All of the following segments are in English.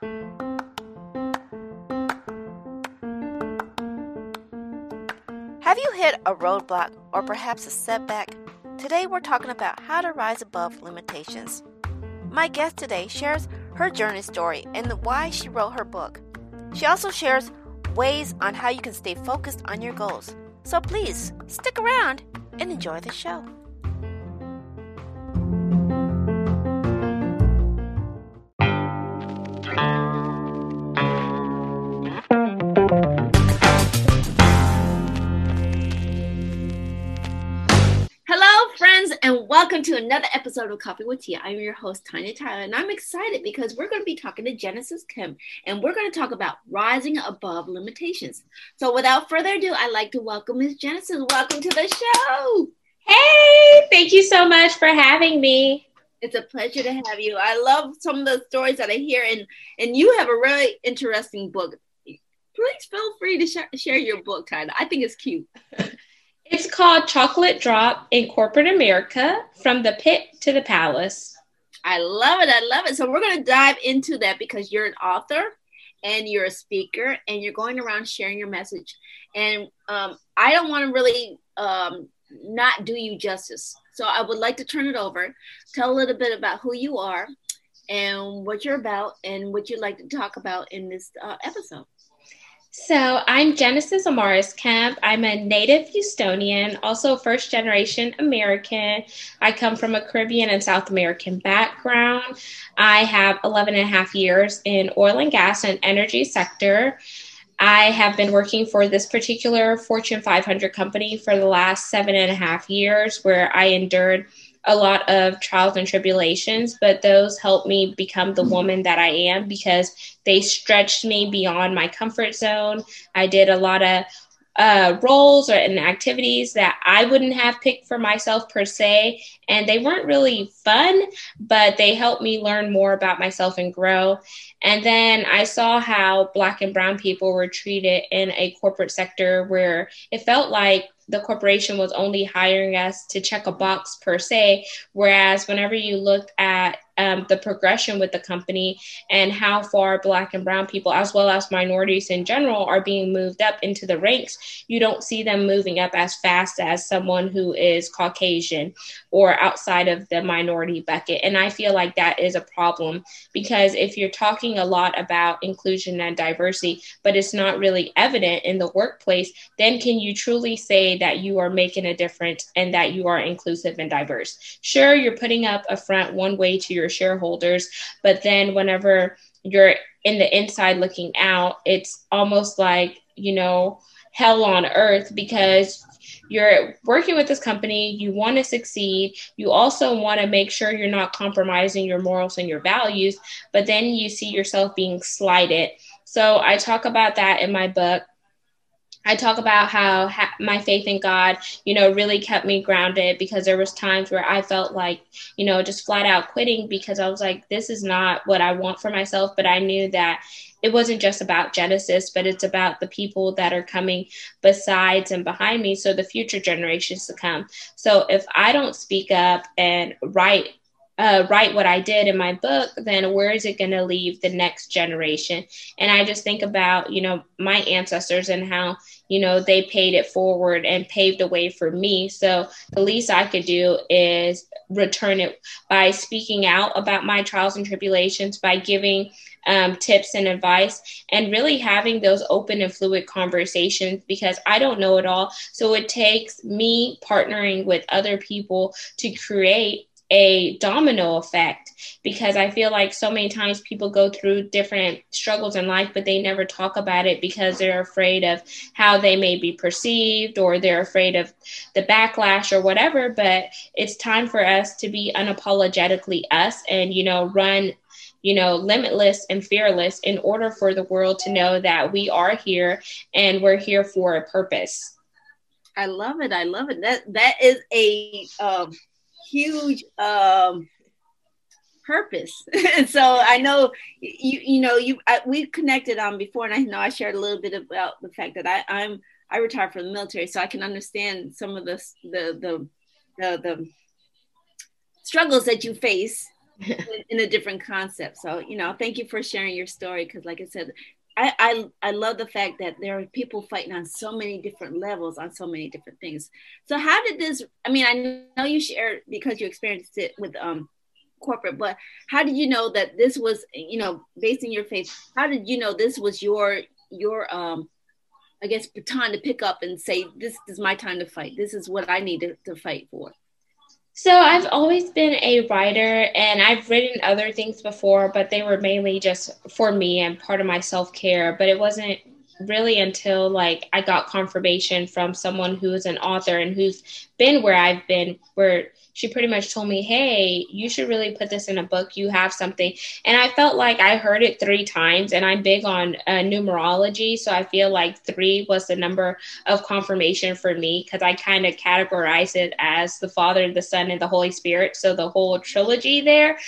Have you hit a roadblock or perhaps a setback? Today we're talking about how to rise above limitations. My guest today shares her journey story and why she wrote her book. She also shares ways on how you can stay focused on your goals. So please stick around and enjoy the show. Welcome to another episode of Coffee with Tia. I'm your host, Tanya Tyler, and I'm excited because we're going to be talking to Genesis Kemp and we're going to talk about rising above limitations. So, without further ado, I'd like to welcome Ms. Genesis. Welcome to the show. Hey, thank you so much for having me. It's a pleasure to have you. I love some of the stories that I hear, and and you have a really interesting book. Please feel free to sh- share your book, Tyler. I think it's cute. It's called Chocolate Drop in Corporate America From the Pit to the Palace. I love it. I love it. So, we're going to dive into that because you're an author and you're a speaker and you're going around sharing your message. And um, I don't want to really um, not do you justice. So, I would like to turn it over. Tell a little bit about who you are and what you're about and what you'd like to talk about in this uh, episode. So I'm Genesis Amaris Kemp. I'm a native Houstonian, also first generation American. I come from a Caribbean and South American background. I have 11 and a half years in oil and gas and energy sector. I have been working for this particular Fortune 500 company for the last seven and a half years, where I endured a lot of trials and tribulations, but those helped me become the woman that I am because they stretched me beyond my comfort zone. I did a lot of uh, roles or and activities that I wouldn't have picked for myself per se. And they weren't really fun, but they helped me learn more about myself and grow. And then I saw how Black and Brown people were treated in a corporate sector where it felt like the corporation was only hiring us to check a box per se. Whereas whenever you look at um, the progression with the company and how far Black and Brown people, as well as minorities in general, are being moved up into the ranks, you don't see them moving up as fast as someone who is Caucasian or outside of the minority bucket. And I feel like that is a problem because if you're talking a lot about inclusion and diversity, but it's not really evident in the workplace, then can you truly say that you are making a difference and that you are inclusive and diverse? Sure, you're putting up a front one way to your shareholders. But then whenever you're in the inside looking out, it's almost like, you know, hell on earth because you're working with this company, you want to succeed, you also want to make sure you're not compromising your morals and your values, but then you see yourself being slighted. So I talk about that in my book. I talk about how ha- my faith in God, you know, really kept me grounded because there was times where I felt like, you know, just flat out quitting because I was like, this is not what I want for myself. But I knew that it wasn't just about Genesis, but it's about the people that are coming besides and behind me. So the future generations to come. So if I don't speak up and write uh, write what I did in my book, then where is it going to leave the next generation? And I just think about, you know, my ancestors and how, you know, they paid it forward and paved the way for me. So the least I could do is return it by speaking out about my trials and tribulations, by giving um, tips and advice, and really having those open and fluid conversations because I don't know it all. So it takes me partnering with other people to create a domino effect because I feel like so many times people go through different struggles in life, but they never talk about it because they're afraid of how they may be perceived or they're afraid of the backlash or whatever. But it's time for us to be unapologetically us and, you know, run you know, limitless and fearless in order for the world to know that we are here and we're here for a purpose. I love it. I love it. That that is a um, huge um, purpose. and so I know you you know you I, we connected on before, and I know I shared a little bit about the fact that I, I'm I retired from the military, so I can understand some of the the the the, the struggles that you face in, in, a different concept. So, you know, thank you for sharing your story because, like I said, I, I, I love the fact that there are people fighting on so many different levels on so many different things. So how did this? I mean, I know you shared because you experienced it with um corporate, but how did you know that this was you know based in your faith? How did you know this was your your um I guess baton to pick up and say this is my time to fight. This is what I need to, to fight for. So I've always been a writer and I've written other things before, but they were mainly just for me and part of my self care. But it wasn't really until like I got confirmation from someone who is an author and who's been where I've been, where she pretty much told me, Hey, you should really put this in a book. You have something. And I felt like I heard it three times, and I'm big on uh, numerology. So I feel like three was the number of confirmation for me because I kind of categorize it as the Father, the Son, and the Holy Spirit. So the whole trilogy there.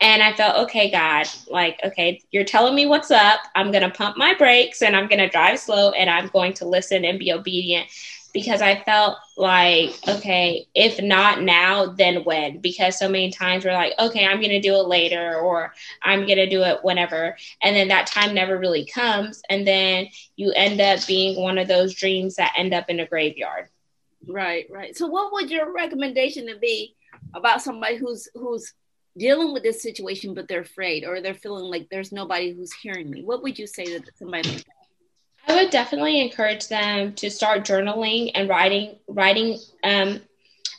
And I felt, okay, God, like, okay, you're telling me what's up. I'm going to pump my brakes and I'm going to drive slow and I'm going to listen and be obedient because I felt like, okay, if not now, then when? Because so many times we're like, okay, I'm going to do it later or I'm going to do it whenever. And then that time never really comes. And then you end up being one of those dreams that end up in a graveyard. Right, right. So what would your recommendation be about somebody who's, who's, dealing with this situation but they're afraid or they're feeling like there's nobody who's hearing me what would you say to somebody like that I would definitely encourage them to start journaling and writing writing um,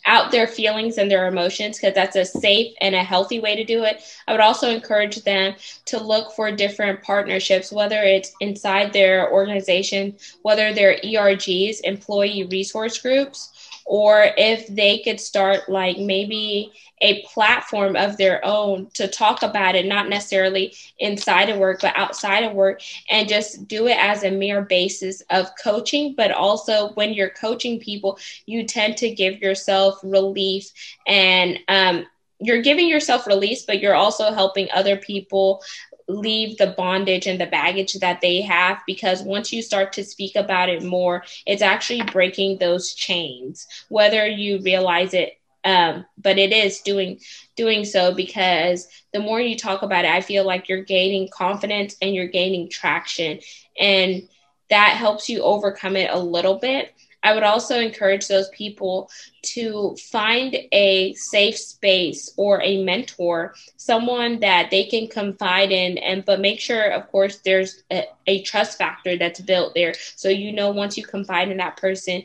out their feelings and their emotions because that's a safe and a healthy way to do it. I would also encourage them to look for different partnerships, whether it's inside their organization, whether they're ERGs, employee resource groups, or if they could start like maybe a platform of their own to talk about it, not necessarily inside of work, but outside of work, and just do it as a mere basis of coaching. But also, when you're coaching people, you tend to give yourself relief and um, you're giving yourself release, but you're also helping other people leave the bondage and the baggage that they have because once you start to speak about it more, it's actually breaking those chains, whether you realize it. Um, but it is doing doing so because the more you talk about it, I feel like you're gaining confidence and you're gaining traction, and that helps you overcome it a little bit. I would also encourage those people to find a safe space or a mentor, someone that they can confide in, and but make sure, of course, there's a, a trust factor that's built there. So you know, once you confide in that person,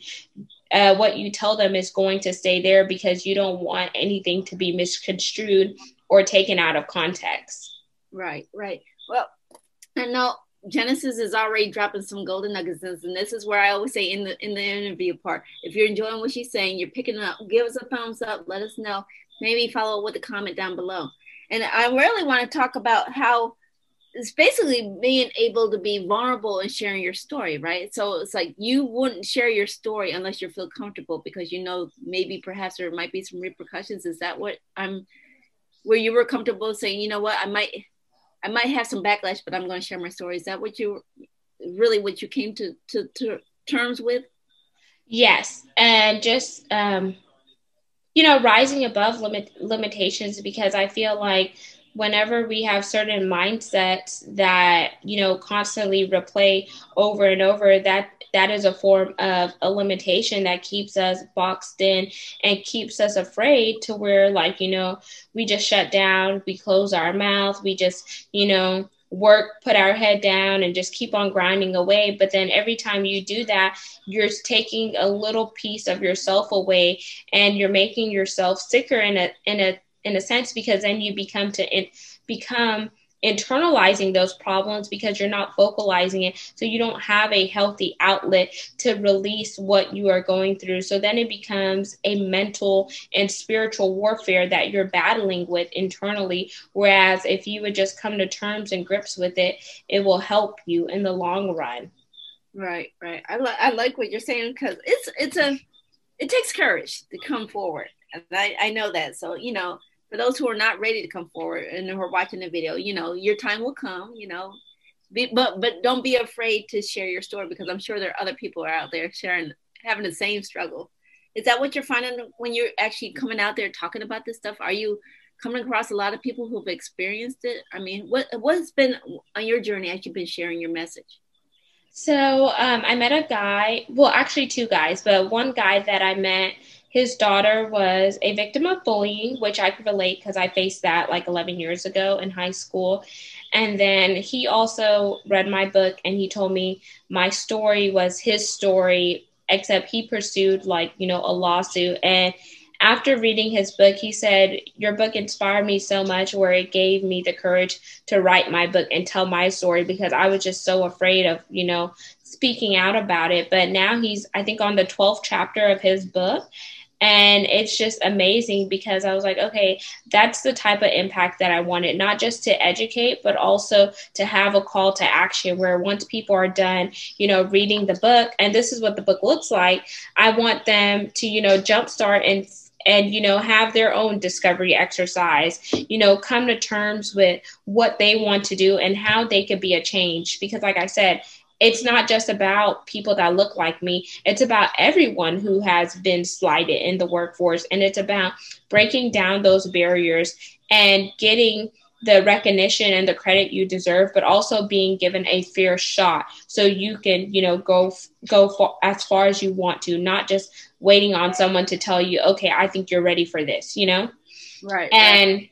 uh, what you tell them is going to stay there because you don't want anything to be misconstrued or taken out of context. Right, right. Well, I know Genesis is already dropping some golden nuggets, and this is where I always say in the in the interview part, if you're enjoying what she's saying, you're picking up, give us a thumbs up, let us know. Maybe follow with a comment down below. And I really want to talk about how it's basically being able to be vulnerable and sharing your story, right? So it's like you wouldn't share your story unless you feel comfortable because you know maybe perhaps there might be some repercussions. Is that what I'm where you were comfortable saying, you know what, I might I might have some backlash, but I'm going to share my story. Is that what you really what you came to to, to terms with? Yes, and just um, you know, rising above limit limitations because I feel like whenever we have certain mindsets that you know constantly replay over and over that that is a form of a limitation that keeps us boxed in and keeps us afraid to where like you know we just shut down we close our mouth we just you know work put our head down and just keep on grinding away. But then every time you do that you're taking a little piece of yourself away and you're making yourself sicker in a in a in a sense because then you become to in, become internalizing those problems because you're not vocalizing it. So you don't have a healthy outlet to release what you are going through. So then it becomes a mental and spiritual warfare that you're battling with internally. Whereas if you would just come to terms and grips with it it will help you in the long run. Right right. I, li- I like what you're saying because it's it's a it takes courage to come forward. And I, I know that. So you know for those who are not ready to come forward and who are watching the video, you know, your time will come, you know, be, but but don't be afraid to share your story because I'm sure there are other people are out there sharing having the same struggle. Is that what you're finding when you're actually coming out there talking about this stuff? Are you coming across a lot of people who've experienced it? I mean, what what's been on your journey as you've been sharing your message? So um, I met a guy, well, actually two guys, but one guy that I met, his daughter was a victim of bullying, which I could relate because I faced that like 11 years ago in high school. And then he also read my book and he told me my story was his story, except he pursued like, you know, a lawsuit. And after reading his book, he said, Your book inspired me so much, where it gave me the courage to write my book and tell my story because I was just so afraid of, you know, speaking out about it. But now he's, I think, on the 12th chapter of his book. And it's just amazing because I was like, okay, that's the type of impact that I wanted, not just to educate, but also to have a call to action where once people are done, you know, reading the book, and this is what the book looks like, I want them to, you know, jumpstart and and you know have their own discovery exercise you know come to terms with what they want to do and how they could be a change. Because like i said it's not just about people that look like me. It's about everyone who has been slighted in the workforce. And it's about breaking down those barriers and getting the recognition and the credit you deserve but also being given a fair shot so you can you know go go for, as far as you want to not just waiting on someone to tell you okay i think you're ready for this you know? Right and right.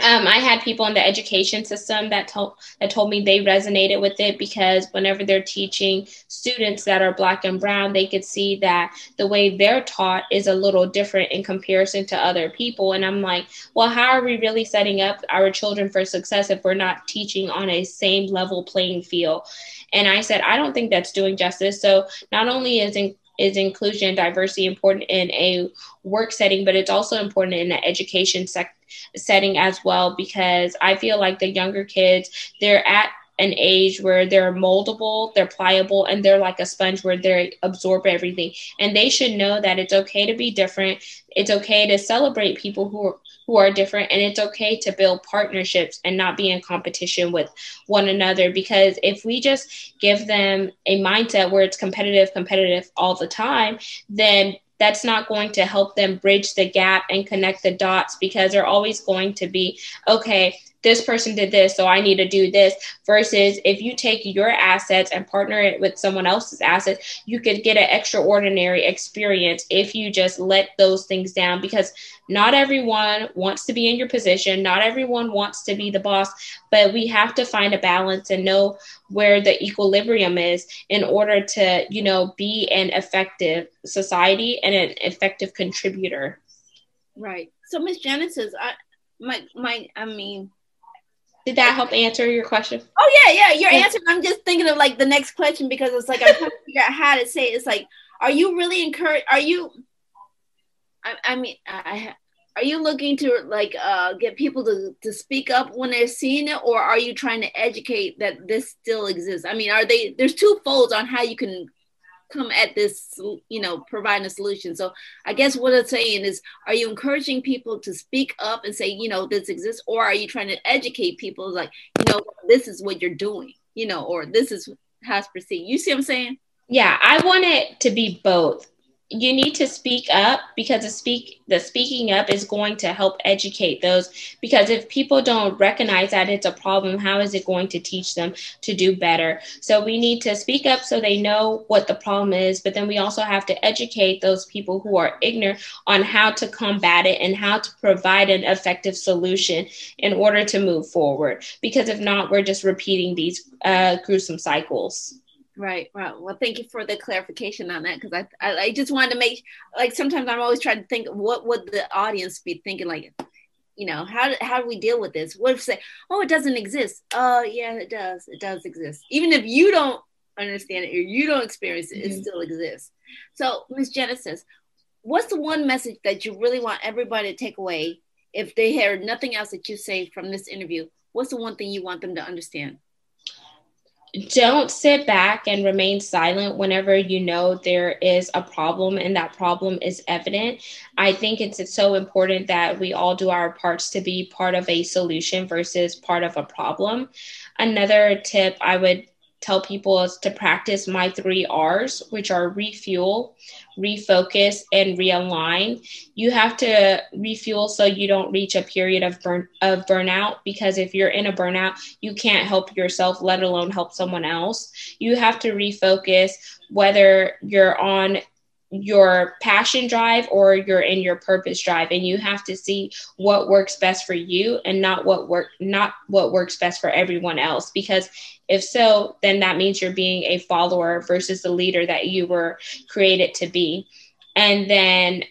Um, I had people in the education system that told that told me they resonated with it because whenever they're teaching students that are black and brown, they could see that the way they're taught is a little different in comparison to other people. And I'm like, well, how are we really setting up our children for success if we're not teaching on a same level playing field? And I said, I don't think that's doing justice. So not only is in, is inclusion and diversity important in a work setting, but it's also important in the education sec- setting as well because I feel like the younger kids, they're at an age where they're moldable, they're pliable, and they're like a sponge where they absorb everything. And they should know that it's okay to be different. It's okay to celebrate people who are, who are different, and it's okay to build partnerships and not be in competition with one another. Because if we just give them a mindset where it's competitive, competitive all the time, then that's not going to help them bridge the gap and connect the dots because they're always going to be okay this person did this, so I need to do this. Versus if you take your assets and partner it with someone else's assets, you could get an extraordinary experience if you just let those things down because not everyone wants to be in your position, not everyone wants to be the boss, but we have to find a balance and know where the equilibrium is in order to, you know, be an effective society and an effective contributor. Right. So Miss Genesis, I my my I mean did that help answer your question? Oh yeah, yeah. Your answer. I'm just thinking of like the next question because it's like I'm trying to figure out how to say it. it's like, are you really encouraged? Are you? I, I mean, I are you looking to like uh, get people to, to speak up when they're seeing it or are you trying to educate that this still exists i mean are they there's two folds on how you can come at this, you know, providing a solution. So I guess what I'm saying is, are you encouraging people to speak up and say, you know, this exists, or are you trying to educate people like, you know, this is what you're doing, you know, or this is how it's perceived. You see what I'm saying? Yeah, I want it to be both you need to speak up because the speak the speaking up is going to help educate those. Because if people don't recognize that it's a problem how is it going to teach them to do better? So we need to speak up so they know what the problem is but then we also have to educate those people who are ignorant on how to combat it and how to provide an effective solution in order to move forward. Because if not we're just repeating these uh, gruesome cycles Right, right. Well, thank you for the clarification on that because I, I, I just wanted to make like sometimes I'm always trying to think what would the audience be thinking like, you know, how how do we deal with this? What if say, oh, it doesn't exist? Oh, uh, yeah, it does. It does exist. Even if you don't understand it or you don't experience it, mm-hmm. it still exists. So, Miss Genesis, what's the one message that you really want everybody to take away if they heard nothing else that you say from this interview? What's the one thing you want them to understand? Don't sit back and remain silent whenever you know there is a problem and that problem is evident. I think it's, it's so important that we all do our parts to be part of a solution versus part of a problem. Another tip I would tell people is to practice my three R's, which are refuel, refocus, and realign. You have to refuel so you don't reach a period of burn of burnout because if you're in a burnout, you can't help yourself, let alone help someone else. You have to refocus whether you're on your passion drive or you're in your purpose drive and you have to see what works best for you and not what work not what works best for everyone else. Because if so then that means you're being a follower versus the leader that you were created to be. And then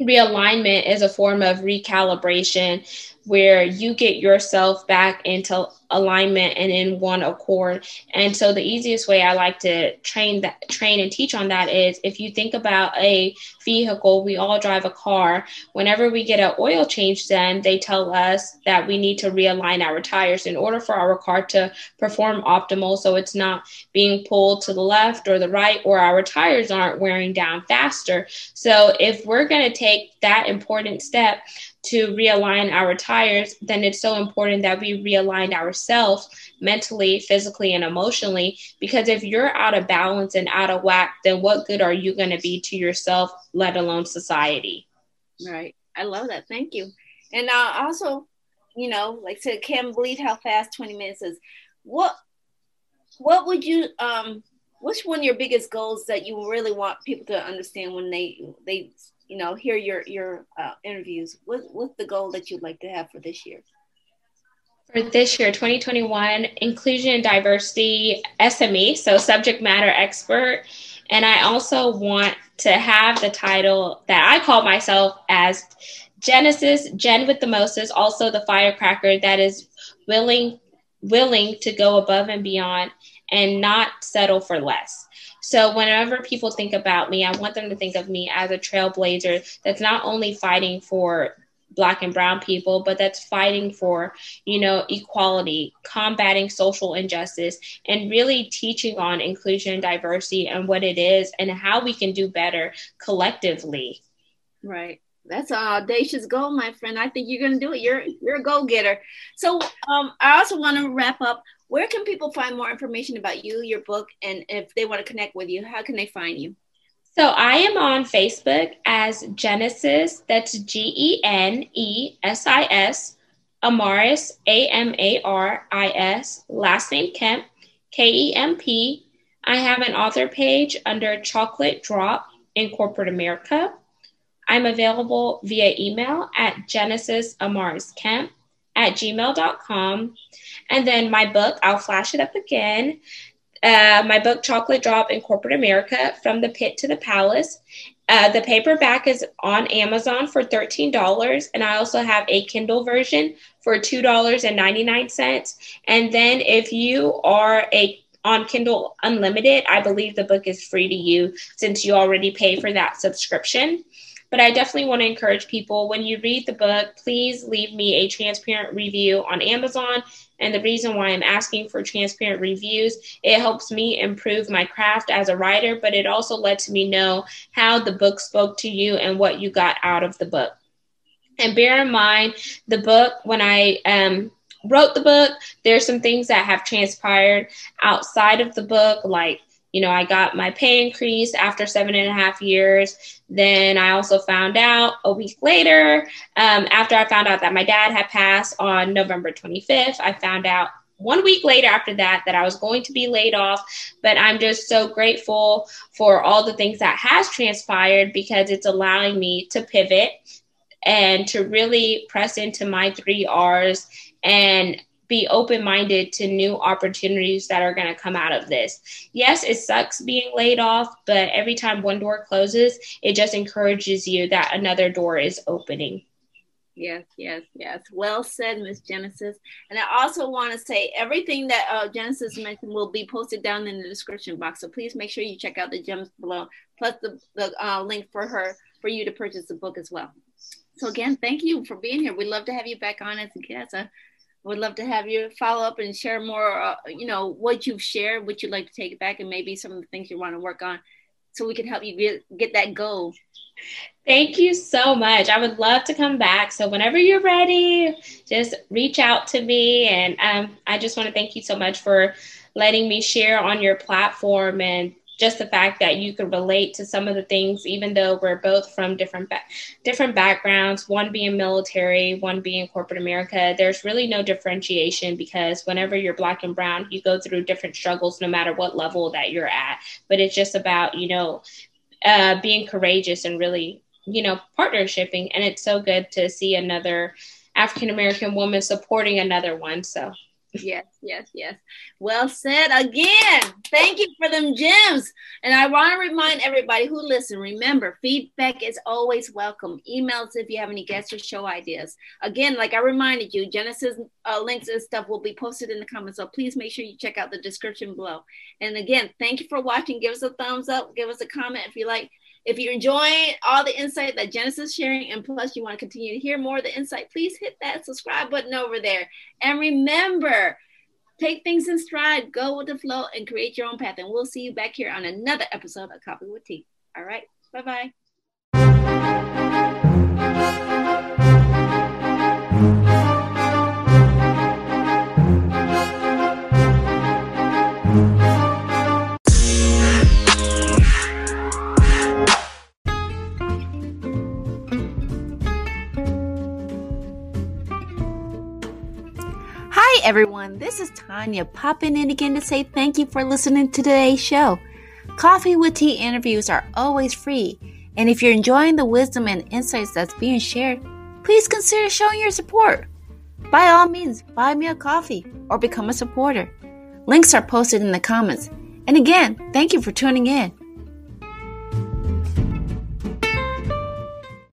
realignment is a form of recalibration where you get yourself back into alignment and in one accord. And so the easiest way I like to train that train and teach on that is if you think about a vehicle, we all drive a car. Whenever we get an oil change done, they tell us that we need to realign our tires in order for our car to perform optimal so it's not being pulled to the left or the right or our tires aren't wearing down faster. So if we're going to take that important step to realign our tires, then it's so important that we realign ourselves mentally, physically, and emotionally. Because if you're out of balance and out of whack, then what good are you going to be to yourself, let alone society? Right. I love that. Thank you. And uh, also, you know, like said, can't believe how fast 20 minutes is. What what would you um what's one of your biggest goals that you really want people to understand when they they you know hear your your uh, interviews. What, what's the goal that you'd like to have for this year? For this year 2021 inclusion and diversity sme so subject matter expert. And i also want to have the title that i call myself as genesis jen with the moses also the firecracker that is willing willing to go above and beyond and not settle for less so whenever people think about me, I want them to think of me as a trailblazer that's not only fighting for black and brown people but that's fighting for you know equality combating social injustice and really teaching on inclusion and diversity and what it is and how we can do better collectively. Right. That's an audacious goal my friend. I think you're going to do it. You're you're a go-getter. So um, i also want to wrap up where can people find more information about you, your book, and if they want to connect with you, how can they find you? So I am on Facebook as Genesis, that's G E N E S I S, Amaris, A M A R I S, last name Kemp, K E M P. I have an author page under Chocolate Drop in Corporate America. I'm available via email at Genesis Amaris Kemp at gmail.com. And then my book, I'll flash it up again. Uh, my book, Chocolate Drop in Corporate America From the Pit to the Palace. Uh, the paperback is on Amazon for $13, and I also have a Kindle version for $2.99. And then if you are a on Kindle Unlimited, I believe the book is free to you since you already pay for that subscription. But I definitely want to encourage people when you read the book, please leave me a transparent review on Amazon. And the reason why I'm asking for transparent reviews, it helps me improve my craft as a writer, but it also lets me know how the book spoke to you and what you got out of the book. And bear in mind, the book, when I um, wrote the book, there's some things that have transpired outside of the book, like you know, I got my pay increase after seven and a half years. Then I also found out a week later, um, after I found out that my dad had passed on November 25th, I found out one week later after that that I was going to be laid off. But I'm just so grateful for all the things that has transpired because it's allowing me to pivot and to really press into my three R's and be open minded to new opportunities that are going to come out of this. Yes, it sucks being laid off, but every time one door closes, it just encourages you that another door is opening. Yes, yes, yes. Well said, Miss Genesis. And I also want to say everything that uh, Genesis mentioned will be posted down in the description box. So please make sure you check out the gems below, plus the, the uh, link for her for you to purchase the book as well. So again, thank you for being here. We'd love to have you back on as a guest. Uh, would love to have you follow up and share more uh, you know what you've shared what you'd like to take back and maybe some of the things you want to work on so we can help you get, get that goal. Thank you so much. I would love to come back. So whenever you're ready, just reach out to me. And um, I just want to thank you so much for letting me share on your platform and just the fact that you could relate to some of the things, even though we're both from different ba- different backgrounds. One being military, one being corporate America. There's really no differentiation because whenever you're black and brown, you go through different struggles, no matter what level that you're at. But it's just about you know uh, being courageous and really you know partnershiping, and it's so good to see another African American woman supporting another one. So yes, yes, yes. Well said again. Thank you for them gems. And I want to remind everybody who listen, remember, feedback is always welcome. Emails if you have any guests or show ideas. Again, like I reminded you, Genesis uh, links and stuff will be posted in the comments. So please make sure you check out the description below. And again, thank you for watching. Give us a thumbs up. Give us a comment if you like if you're enjoying all the insight that Genesis is sharing, and plus you want to continue to hear more of the insight, please hit that subscribe button over there. And remember, take things in stride, go with the flow, and create your own path. And we'll see you back here on another episode of Coffee with Tea. All right, bye bye. Everyone. This is Tanya popping in again to say thank you for listening to today's show. Coffee with Tea interviews are always free, and if you're enjoying the wisdom and insights that's being shared, please consider showing your support. By all means, buy me a coffee or become a supporter. Links are posted in the comments. And again, thank you for tuning in.